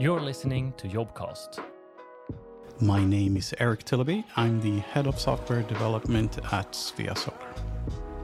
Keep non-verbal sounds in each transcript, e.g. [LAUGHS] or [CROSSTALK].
You're listening to Jobcast. My name is Eric Tillaby. I'm the head of software development at Svea Solar.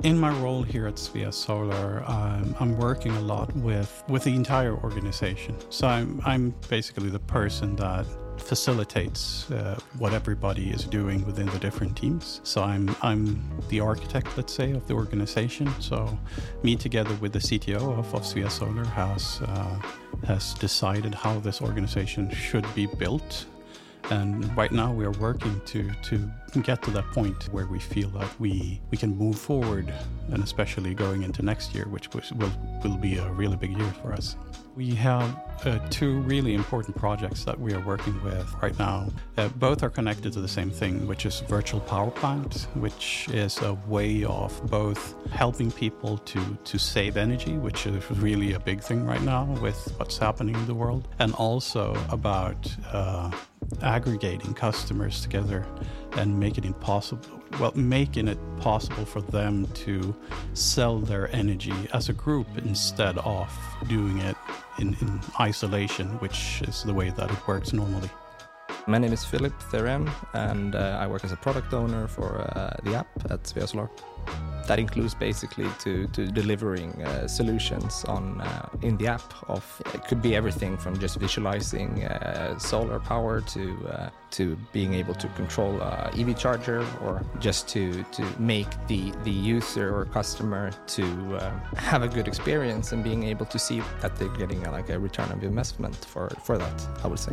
In my role here at Svea Solar, um, I'm working a lot with, with the entire organization. So I'm, I'm basically the person that facilitates uh, what everybody is doing within the different teams. So I'm I'm the architect, let's say, of the organization. So me together with the CTO of, of Svea Solar has uh, has decided how this organization should be built and right now we are working to, to get to that point where we feel that we, we can move forward, and especially going into next year, which will, will be a really big year for us. We have uh, two really important projects that we are working with right now. Uh, both are connected to the same thing, which is virtual power plant, which is a way of both helping people to, to save energy, which is really a big thing right now with what's happening in the world, and also about uh, aggregating customers together and making it possible well making it possible for them to sell their energy as a group instead of doing it in, in isolation which is the way that it works normally. My name is Philip Theren and uh, I work as a product owner for uh, the app at Svea that includes basically to, to delivering uh, solutions on uh, in the app of it could be everything from just visualizing uh, solar power to uh, to being able to control a EV charger or just to to make the the user or customer to uh, have a good experience and being able to see that they're getting a, like a return of investment for for that I would say.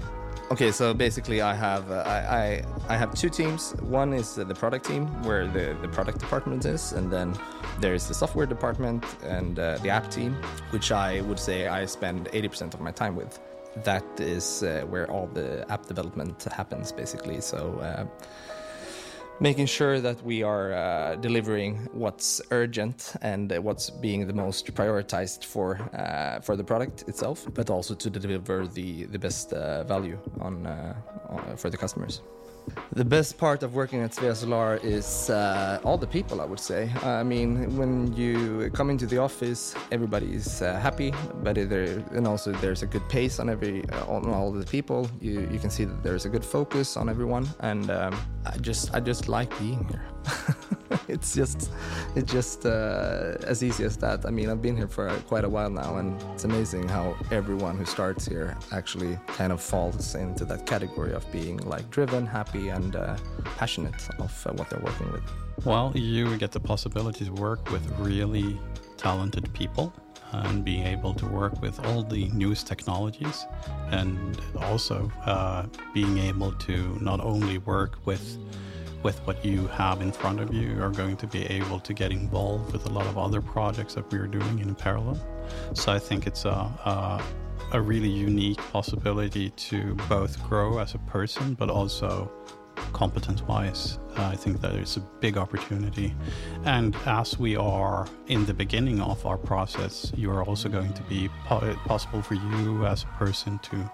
Okay, so basically, I have uh, I, I, I have two teams. One is the product team, where the the product department is, and then there's the software department and uh, the app team, which I would say I spend 80% of my time with. That is uh, where all the app development happens, basically. So uh, making sure that we are uh, delivering what's urgent and what's being the most prioritized for uh, for the product itself, but also to deliver the the best uh, value on, uh, for the customers. The best part of working at Svea Solar is uh, all the people, I would say. I mean, when you come into the office, everybody is uh, happy, but there, and also there's a good pace on every uh, on all the people. You you can see that there's a good focus on everyone, and um, I just I just like being here. [LAUGHS] [LAUGHS] it's just it's just uh, as easy as that. I mean, I've been here for quite a while now, and it's amazing how everyone who starts here actually kind of falls into that category of being like driven, happy, and uh, passionate of uh, what they're working with. Well, you get the possibility to work with really talented people and being able to work with all the newest technologies and also uh, being able to not only work with with what you have in front of you, are going to be able to get involved with a lot of other projects that we are doing in parallel. So I think it's a, a, a really unique possibility to both grow as a person, but also competence wise. Uh, I think that it's a big opportunity. And as we are in the beginning of our process, you are also going to be po- possible for you as a person to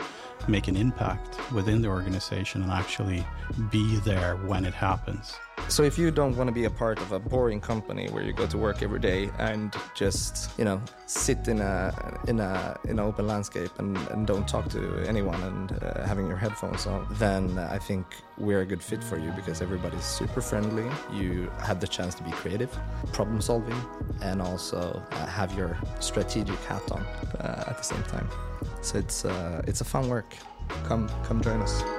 make an impact within the organization and actually be there when it happens. So if you don't want to be a part of a boring company where you go to work every day and just, you know, sit in a in a in an open landscape and, and don't talk to anyone and uh, having your headphones on, then I think we're a good fit for you because everybody's super friendly. You have the chance to be creative, problem solving, and also uh, have your strategic hat on uh, at the same time. So it's uh, it's a fun work. Come come join us.